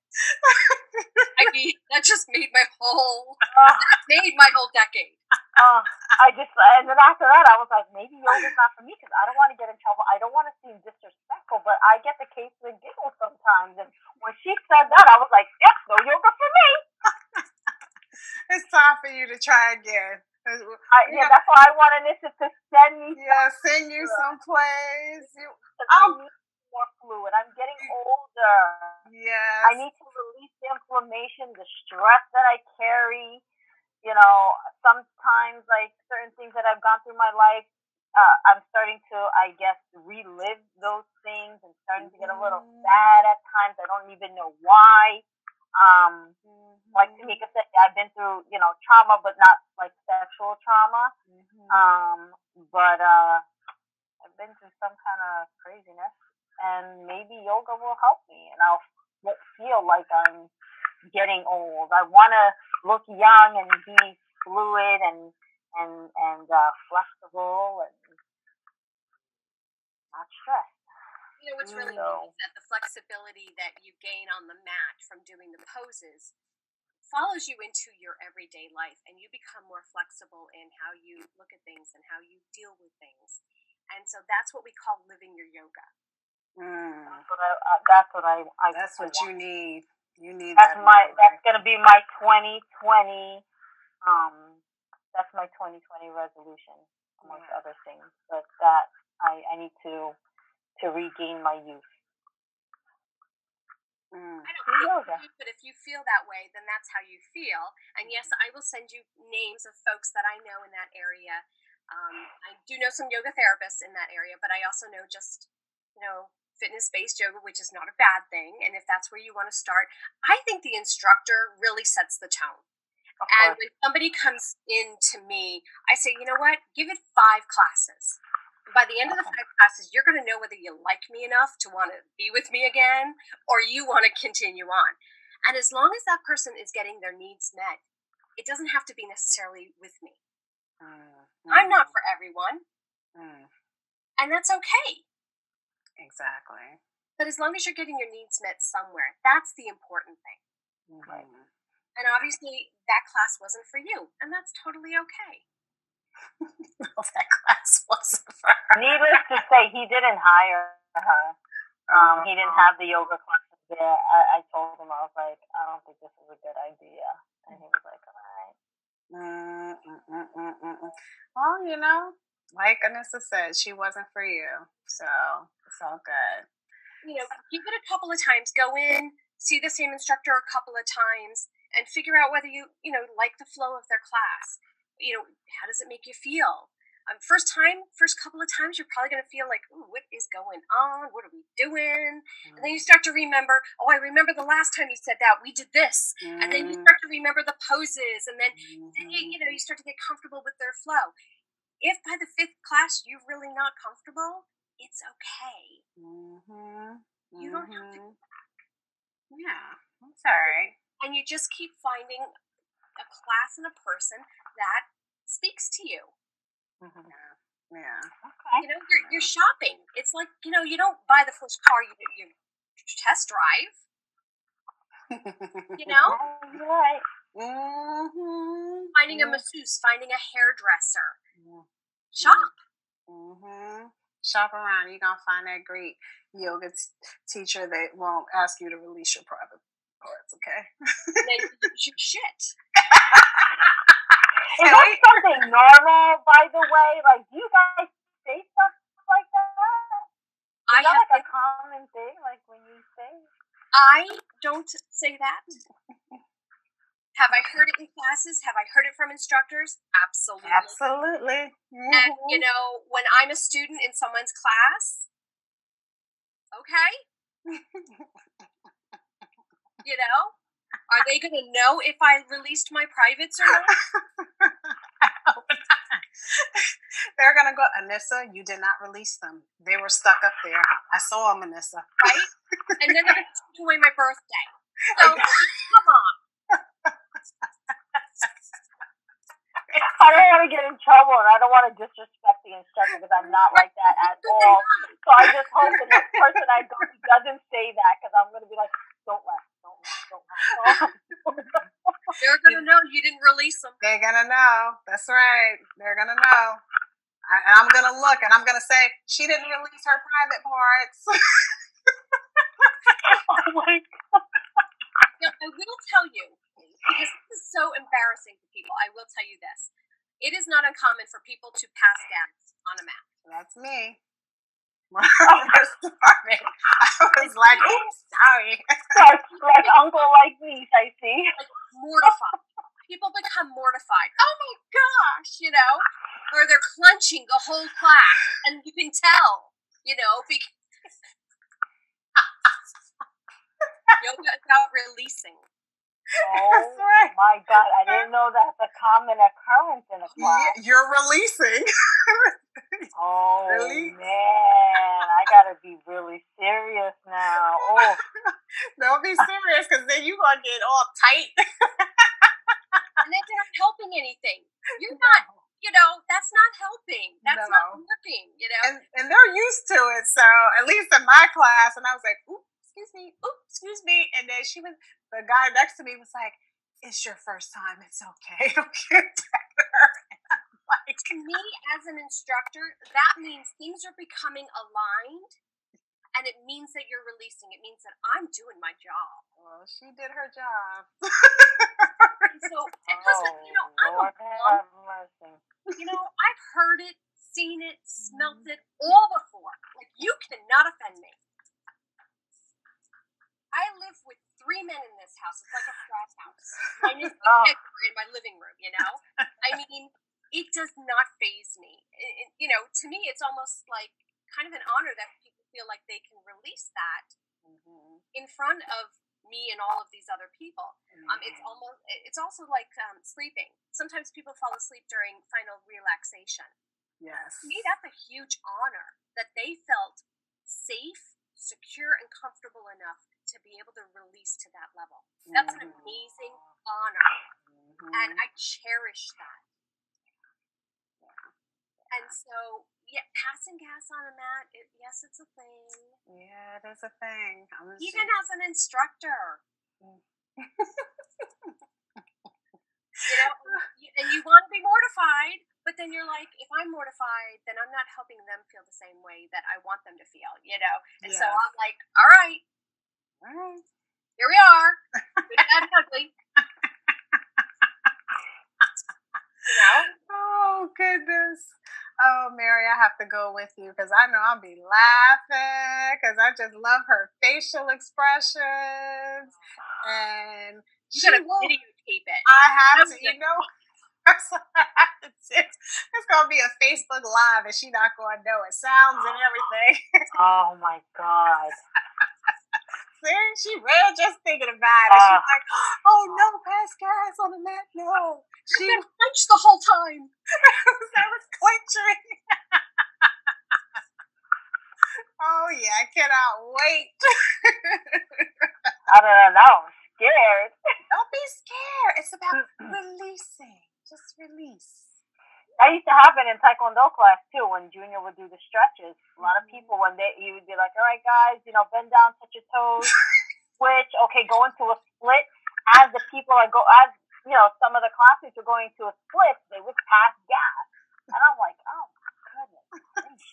I [laughs] mean, that just made my whole uh, made my whole decade. Uh, I just and then after that, I was like, maybe yoga's not for me because I don't want to get in trouble. I don't want to seem disrespectful, but I get the case of the giggle sometimes. And when she said that, I was like, yep, no yoga for me. [laughs] it's time for you to try again. I, yeah, that's why I wanted Anissa to send me. Yeah, send you someplace. You, I'm more fluid. I'm getting older. Yes. I need to release the inflammation, the stress that I carry. You know, sometimes like certain things that I've gone through my life, uh, I'm starting to, I guess, relive those things and starting to get a little sad at times. I don't even know why. Um, like Tamika said, I've been through, you know, trauma, but not like sexual trauma. Um, but uh, I've been through some kind of craziness, and maybe yoga will help me, and I'll feel like I'm getting old. I want to look young and be fluid and and and uh, flexible and not stressed. You know what's really So- neat is that the flexibility that you gain on the mat from doing the poses follows you into your everyday life and you become more flexible in how you look at things and how you deal with things. And so that's what we call living your yoga. Mm, That's what I. Uh, that's what I. I that's what want. you need. You need That's that. in my. your That's gonna be my 2020. Um, that's my 2020 resolution, amongst Yeah. other things. But that I I need to to regain my youth. Mm. I don't Do feel you, but if you feel that way, then that's how you feel. And yes, I will send you names of folks that I know in that area. Um, I do know some yoga therapists in that area, but I also know just, you know, fitness based yoga, which is not a bad thing. And if that's where you want to start, I think the instructor really sets the tone. Of And when somebody comes in to me, I say, you know what? Give it five classes. By the end of the five classes, you're going to know whether you like me enough to want to be with me again or you want to continue on. And as long as that person is getting their needs met, it doesn't have to be necessarily with me. Mm. I'm not Mm. for everyone, Mm. and that's okay. Exactly. But as long as you're getting your needs met somewhere, that's the important thing. Mhm. And obviously, that class wasn't for you, and that's totally okay. [laughs] No, that class wasn't for her. Needless to say, he didn't hire her. Um, he didn't have the yoga classes there. I, I told him I was like, I don't think this is a good idea, and he was like, all right. Mm, mm, mm, mm, mm, mm. Well, you know, like Anissa said, she wasn't for you. So it's all good. you know, give it a couple of times. Go in, see the same instructor a couple of times, and figure out whether you, you know, like the flow of their class. You know, how does it make you feel? Um, first time, first couple of times, you're probably going to feel like, Ooh, what is going on? What are we doing? And then you start to remember, oh, I remember the last time you said that. We did this. And then you Mm, start to remember the poses. And then, then you, you know, you start to get comfortable with their flow. If by the fifth class you're really not comfortable, it's okay. Mhm. You don't have to Mhm. Yeah, that's all right. and you just keep finding a class and a person that speaks to you. Mhm. Yeah. Yeah. Okay. You know, you're, you're shopping. It's like you know, you don't buy the first car you you test drive. You [laughs] know, right. hmm finding a masseuse, finding a hairdresser, shop. hmm Shop around. You're gonna find that great yoga t- teacher that won't ask you to release your private parts. Okay. and then use your shit. [laughs] Is that something normal, by the way? Like, do you guys say stuff like that? Is I that have like a common thing, like when you say? I don't say that. Have I heard it in classes? Have I heard it from instructors? Absolutely. Absolutely. And mm-hmm. you know, when I'm a student in someone's class, okay, you know, are they going to know if I released my privates [laughs] or not? They're gonna go, Anissa. You did not release them. They were stuck up there. I saw them, Anissa. Right? And then they're going [laughs] to take away my birthday. So come on. [laughs] I don't want to get in trouble, and I don't want to disrespect the instructor because I'm not like that at [laughs] all. So I just hope the next person I go to doesn't say that because I'm going to be like, don't laugh, don't laugh, don't laugh. Don't laugh. [laughs] They're going to know you didn't release them. They're gonna know. That's right. They're gonna know. I, and I'm gonna look and I'm gonna say she didn't release her private parts. oh my Now, I will tell you, because this is so embarrassing to people, I will tell you this. It is not uncommon for people to pass gas on a map. That's me. [laughs] When I oh. first started, I was [laughs] like, "Oops, sorry." Like [laughs] uncle like me, I see. Like, mortified. people become mortified. Oh my gosh, you know? or they're clenching the whole class, and you can tell, you know, because yoga is about releasing. Oh right. my god, I didn't know that's a common occurrence in a class. You're releasing. [laughs] Oh Really? man, I gotta be really serious now. Oh, [laughs] Don't be serious, because then you're gonna get all tight. And then they're not helping anything. You're not, you know, that's not helping. That's not No. working, you know? and and they're used to it. So at least in my class, and I was like, "Oop, excuse me, oop, excuse me," and then she was the guy next to me was like, "It's your first time. It's okay. [laughs] It'll get better." Like, to me as an instructor, that means things are becoming aligned and it means that you're releasing. It means that I'm doing my job. "Well, she did her job." So, [laughs] because, you know, oh I'm a mom, you know, I've heard it, seen it, smelt mm-hmm. it all before. Like, you cannot offend me. I live with three men in this house. It's like a frat house. Mine is the Oh. in my living room, you know? I mean, it does not phase me. It- it- you know, to me, it's almost like kind of an honor that people feel like they can release that Mhm. in front of me and all of these other people. Um, it's almost, it's also like um, sleeping. Sometimes people fall asleep during final relaxation. yes. To me, that's a huge honor that they felt safe, secure, and comfortable enough to be able to release to that level. That's an Mhm. amazing honor, and Mhm. I cherish that. And so, yeah, passing gas on a mat, it, yes, it's a thing. Yeah, it is a thing. Even as an instructor, you know, [laughs] and you want to be mortified, but then you're like, if I'm mortified, then I'm not helping them feel the same way that I want them to feel, you know? And so I'm like, all right, All right. here we are. Good, bad, and ugly. You know? Oh goodness. Oh, Mary, I have to go with you because I know I'll be laughing because I just love her facial expressions and You she gotta will- videotape it. I have That's to, you know. [laughs] That's what I have to do. It's gonna be a Facebook Live, and she not gonna know it. Sounds and oh. everything. [laughs] Oh my god. She real just thinking about it. She's Ah. like, "Oh no, pass gas on the mat." No, she clenched the whole time. [laughs] I was clenching. [laughs] oh yeah, I cannot wait. I don't know. Now I'm scared. Don't be scared. It's about releasing. Just release. That used to happen in Taekwondo class too. When Junior would do the stretches, a lot of Mhm. people when they he would be like, "All right, guys, you know, bend down, touch your toes, [laughs] switch. Okay, go into a split." As the people are go, as you know, some of the classes are going to a split, they would pass gas, and I'm like, "Oh my goodness [laughs]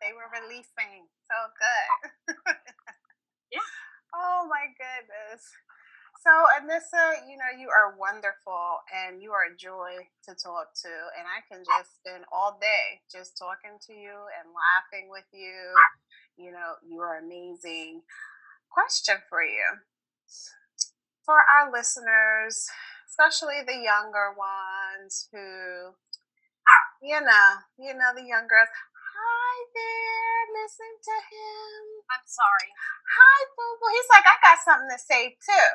they were releasing. So good. [laughs] Yeah. Oh my goodness. So, Anissa, you know, you are wonderful and you are a joy to talk to. And I can just spend all day just talking to you and laughing with you. You know, you are amazing. Question for you. For our listeners, especially the younger ones who, you know, you know, the young girls, hi there, listen to him. I'm sorry. Hi, boo boo. He's like, I got something to say too.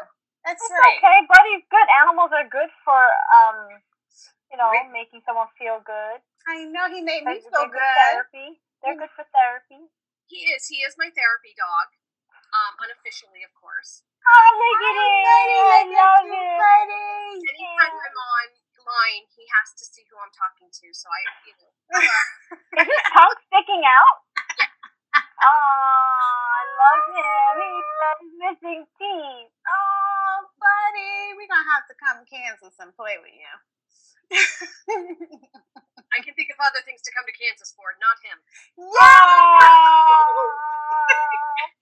That's It's right. okay, buddy's good. Animals are good for um, you know, Re- making someone feel good. I know he made me feel good good. therapy. They're good for therapy. He is. He is my therapy dog. Um, unofficially, of course. Oh, look at it! I love it. buddy. Anytime I'm online, he has to see who I'm talking to. So I, you know, [laughs] Is his tongue sticking out? [laughs] Oh, I love him. He's missing teeth. Oh, buddy. We're to have to come to Kansas and play with you. [laughs] I can think of other things to come to Kansas for, not him. Oh,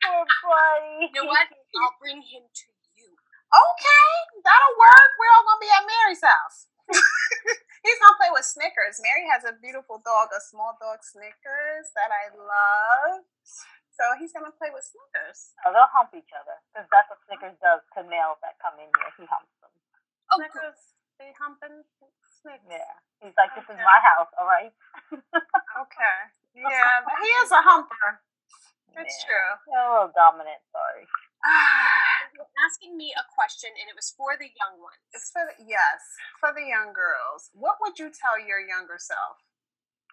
poor buddy. You know what? I'll bring him to you. Okay, that'll work. We're all gonna be at Mary's house. [laughs] He's gonna play with Snickers. Mary has a beautiful dog, a small dog Snickers that I love. So he's gonna play with Snickers. Oh, they'll hump each other because that's what Snickers does to males that come in here. He humps them. Oh, good. Snickers, be humping snakes. Yeah. He's like, this is my house, all right? [laughs] okay. Yeah, but he is a humper. That's yeah. true. You're a little dominant, sorry. [sighs] You're asking me a question, and it was for the young ones. It's for the, yes, for the young girls. What would you tell your younger self?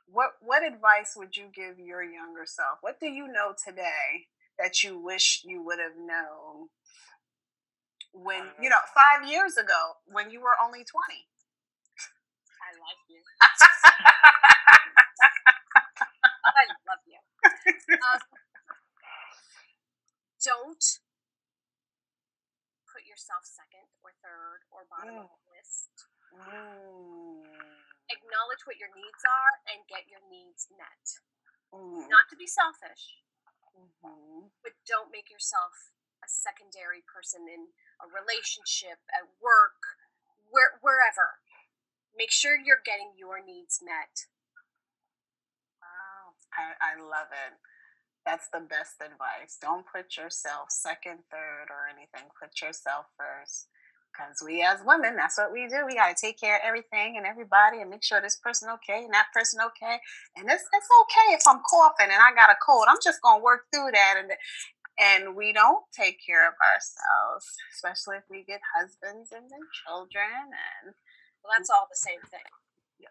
What what advice would you give your younger self? What do you know today that you wish you would have known when you know five years ago when you were only twenty? I like you. I [laughs] love you. Um, don't put yourself second or third or bottom of the list. Mm, Acknowledge what your needs are and get your needs met. mm, Not to be selfish, mhm. but don't make yourself a secondary person in a relationship, at work, where, wherever. Make sure you're getting your needs met. Wow, I, I love it. That's the best advice. Don't put yourself second, third, or anything. Put yourself first. Because we as women, that's what we do. We got to take care of everything and everybody and make sure this person okay and that person okay. And it's, it's okay if I'm coughing and I got a cold. I'm just going to work through that. And, and we don't take care of ourselves, especially if we get husbands and then children. And Well, that's all the same thing. [laughs]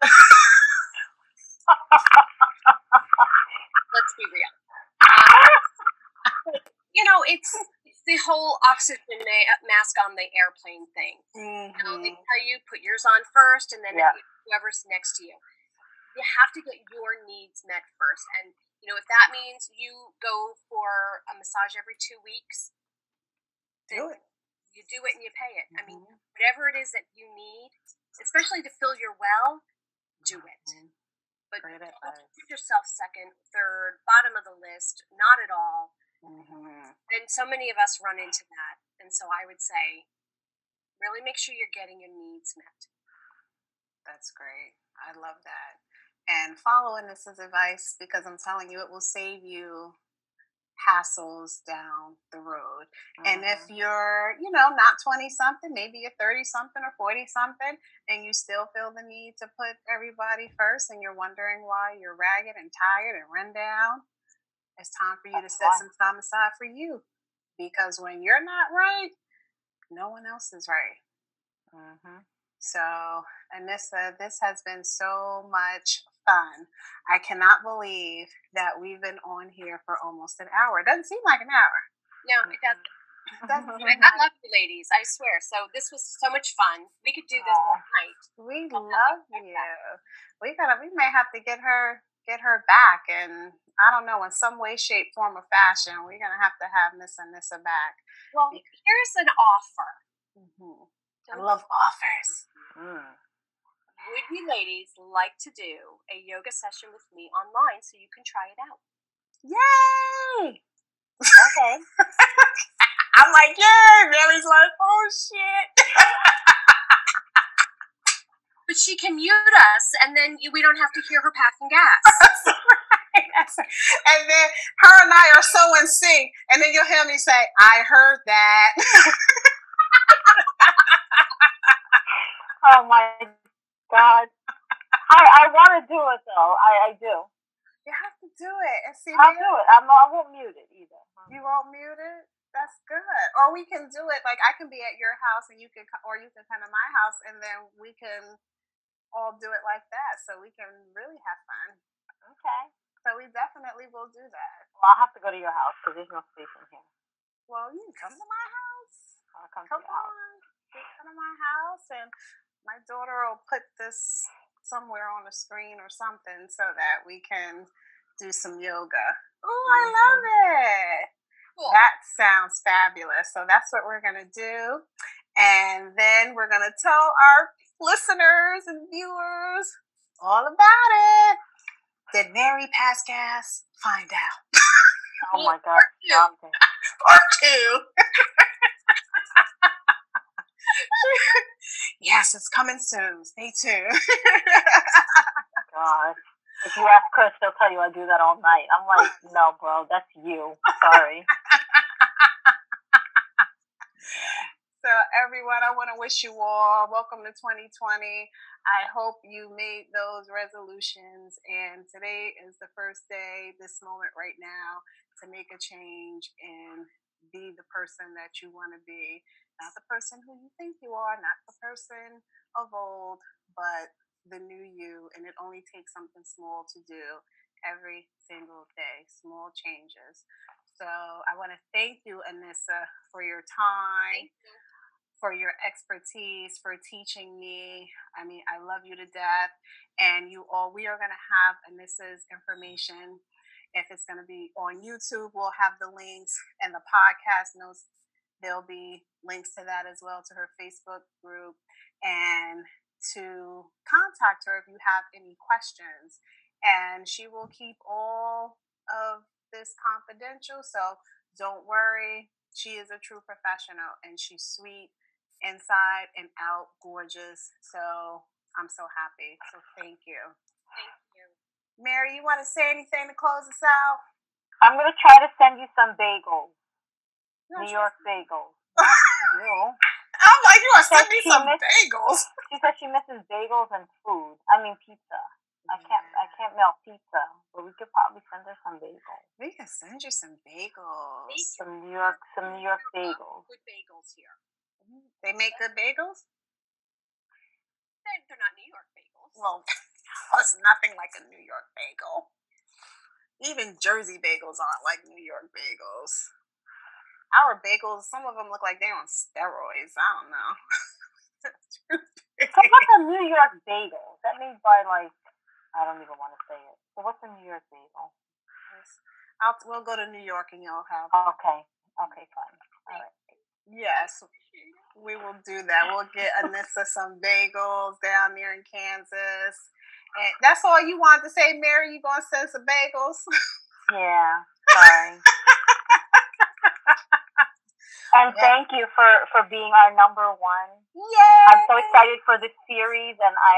Let's be real. [laughs] Um, [laughs] you know, it's, it's the whole oxygen ma- mask on the airplane thing. You know, they Mhm. tell you put yours on first, and then Yeah. whoever's next to you. You have to get your needs met first, and you know if that means you go for a massage every two weeks, do it. you do it and you pay it. I mean, Mhm. whatever it is that you need, especially to fill your well, do it. Mhm. But Great don't put yourself second, third, bottom of the list. Not at all. Mhm. And so many of us run into that. And so I would say, really make sure you're getting your needs met. That's great. I love that. And following this is advice because I'm telling you, it will save you hassles down the road. And if Mhm. you're, you know, not 20 something, maybe you're 30 something or 40 something, and you still feel the need to put everybody first and you're wondering why you're ragged and tired and run down, it's time for you That's to set some time aside for you. Because when you're not right, no one else is right. Mhm. So, Anissa, this has been so much fun. I cannot believe that we've been on here for almost an hour. It doesn't seem like an hour. No, it doesn't. It [laughs] doesn't seem I, I love you ladies, I swear. So this was so much fun. We could do this all night. We love you. We gotta. We may have to get her get her back, and I don't know in some way, shape, form, or fashion. We're gonna have to have Miss Anissa back. Well, here's an offer. hmm I love offers. Mm. Would you ladies like to do a yoga session with me online so you can try it out? Yay! Okay. [laughs] I'm like, yay! Mary's like, oh shit. [laughs] But she can mute us, and then we don't have to hear her passing gas. [laughs] That's right. and then her and I are so in sync, and then you'll hear me say, "I heard that." [laughs] Oh my god. I I want to do it though. I I do. you have to do it and see. I'll do it. I'm I won't mute it either. You won't mute it. That's good. Or we can do it like I can be at your house and you can, co- or you can come to my house, and then we can all do it like that, so we can really have fun. Okay. So we definitely will do that. Well, I'll have to go to your house because there's no space in here. Well, you can come to my house. I'll come, Come to your house. on, you come to my house, and my daughter will put this somewhere on the screen or something so that we can do some yoga. Oh, I love it. Cool. That sounds fabulous. So that's what we're gonna do, and then we're gonna tell our listeners and viewers all about it. Did Mary pass gas? Find out. [laughs] Oh my god. two. Part two. [laughs] [laughs] yes, it's coming soon. Stay tuned. God. If you ask Chris, he'll tell you I do that all night. I'm like, no, bro, that's you. Sorry. So, everyone, I want to wish you all welcome to 2020. I hope you made those resolutions. And today is the first day, this moment right now, to make a change and be the person that you want to be. Not the person who you think you are, not the person of old, but the new you. And it only takes something small to do every single day, small changes. So I want to thank you, Anissa, for your time for your expertise, for teaching me. I mean, I love you to death. And you all, we are going to have Anissa's information. If it's going to be on YouTube, we'll have the links and the podcast notes. There'll be links to that as well, to her Facebook group, and to contact her if you have any questions. And she will keep all of this confidential. So don't worry. She is a true professional and she's sweet inside and out gorgeous. So I'm so happy. So thank you. Thank you. Mary, you want to say anything to close us out? I'm going to try to send you some bagels. New York bagels. [laughs] you. I'm like, you want to send me some missed- bagels? She said she misses bagels and food. I mean pizza. I can't I can't melt pizza, but we could probably send her some bagels. We can send you some bagels. Thank you. Some New York some New York bagels. Good bagels here. They make good bagels? They're, not New York bagels. Well, [laughs] it's nothing like a New York bagel. Even Jersey bagels aren't like New York bagels. Our bagels, some of them look like they're on steroids. I don't know. [laughs] So what's a New York bagel? That made by like I don't even want to say it. So what's a New York bagel? I'll, we'll go to New York and you'll have. Okay. Okay, fine. All right. Yes, we will do that. We'll get Anissa some bagels down there in Kansas. And that's all you wanted to say, Mary. You gonna send some bagels? Yeah. Sorry. [laughs] and Yeah. thank you for for being our number one. Yay! I'm so excited for this series, and I,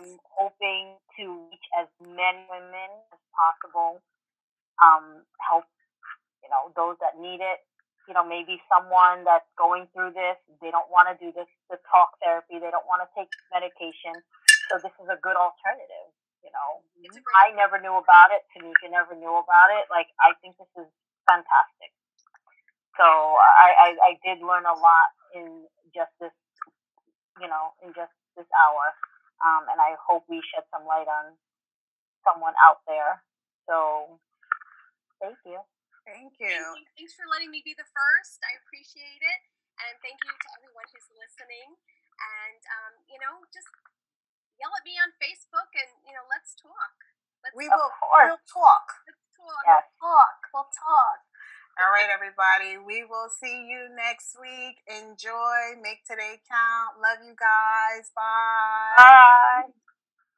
I'm hoping to reach as many women as possible. Um, help, you know, those that need it. You know, maybe someone that's going through this, they don't want to do this, the talk therapy, they don't want to take medication. So this is a good alternative. You know, It's a great I never knew about it. Tanika never knew about it. Like, I think this is fantastic. So I, I, I did learn a lot in just this, you know, in just this hour. Um, and I hope we shed some light on someone out there. So thank you. Thank Thank you. you. Thanks for letting me be the first. I appreciate it. And thank you to everyone who's listening. And, um, you know, just yell at me on Facebook and, you know, let's talk. Let's, We Of will course. we'll talk. let's talk. Yes. Talk. We'll talk. All right, everybody. We will see you next week. Enjoy. Make today count. Love you guys. Bye. Bye.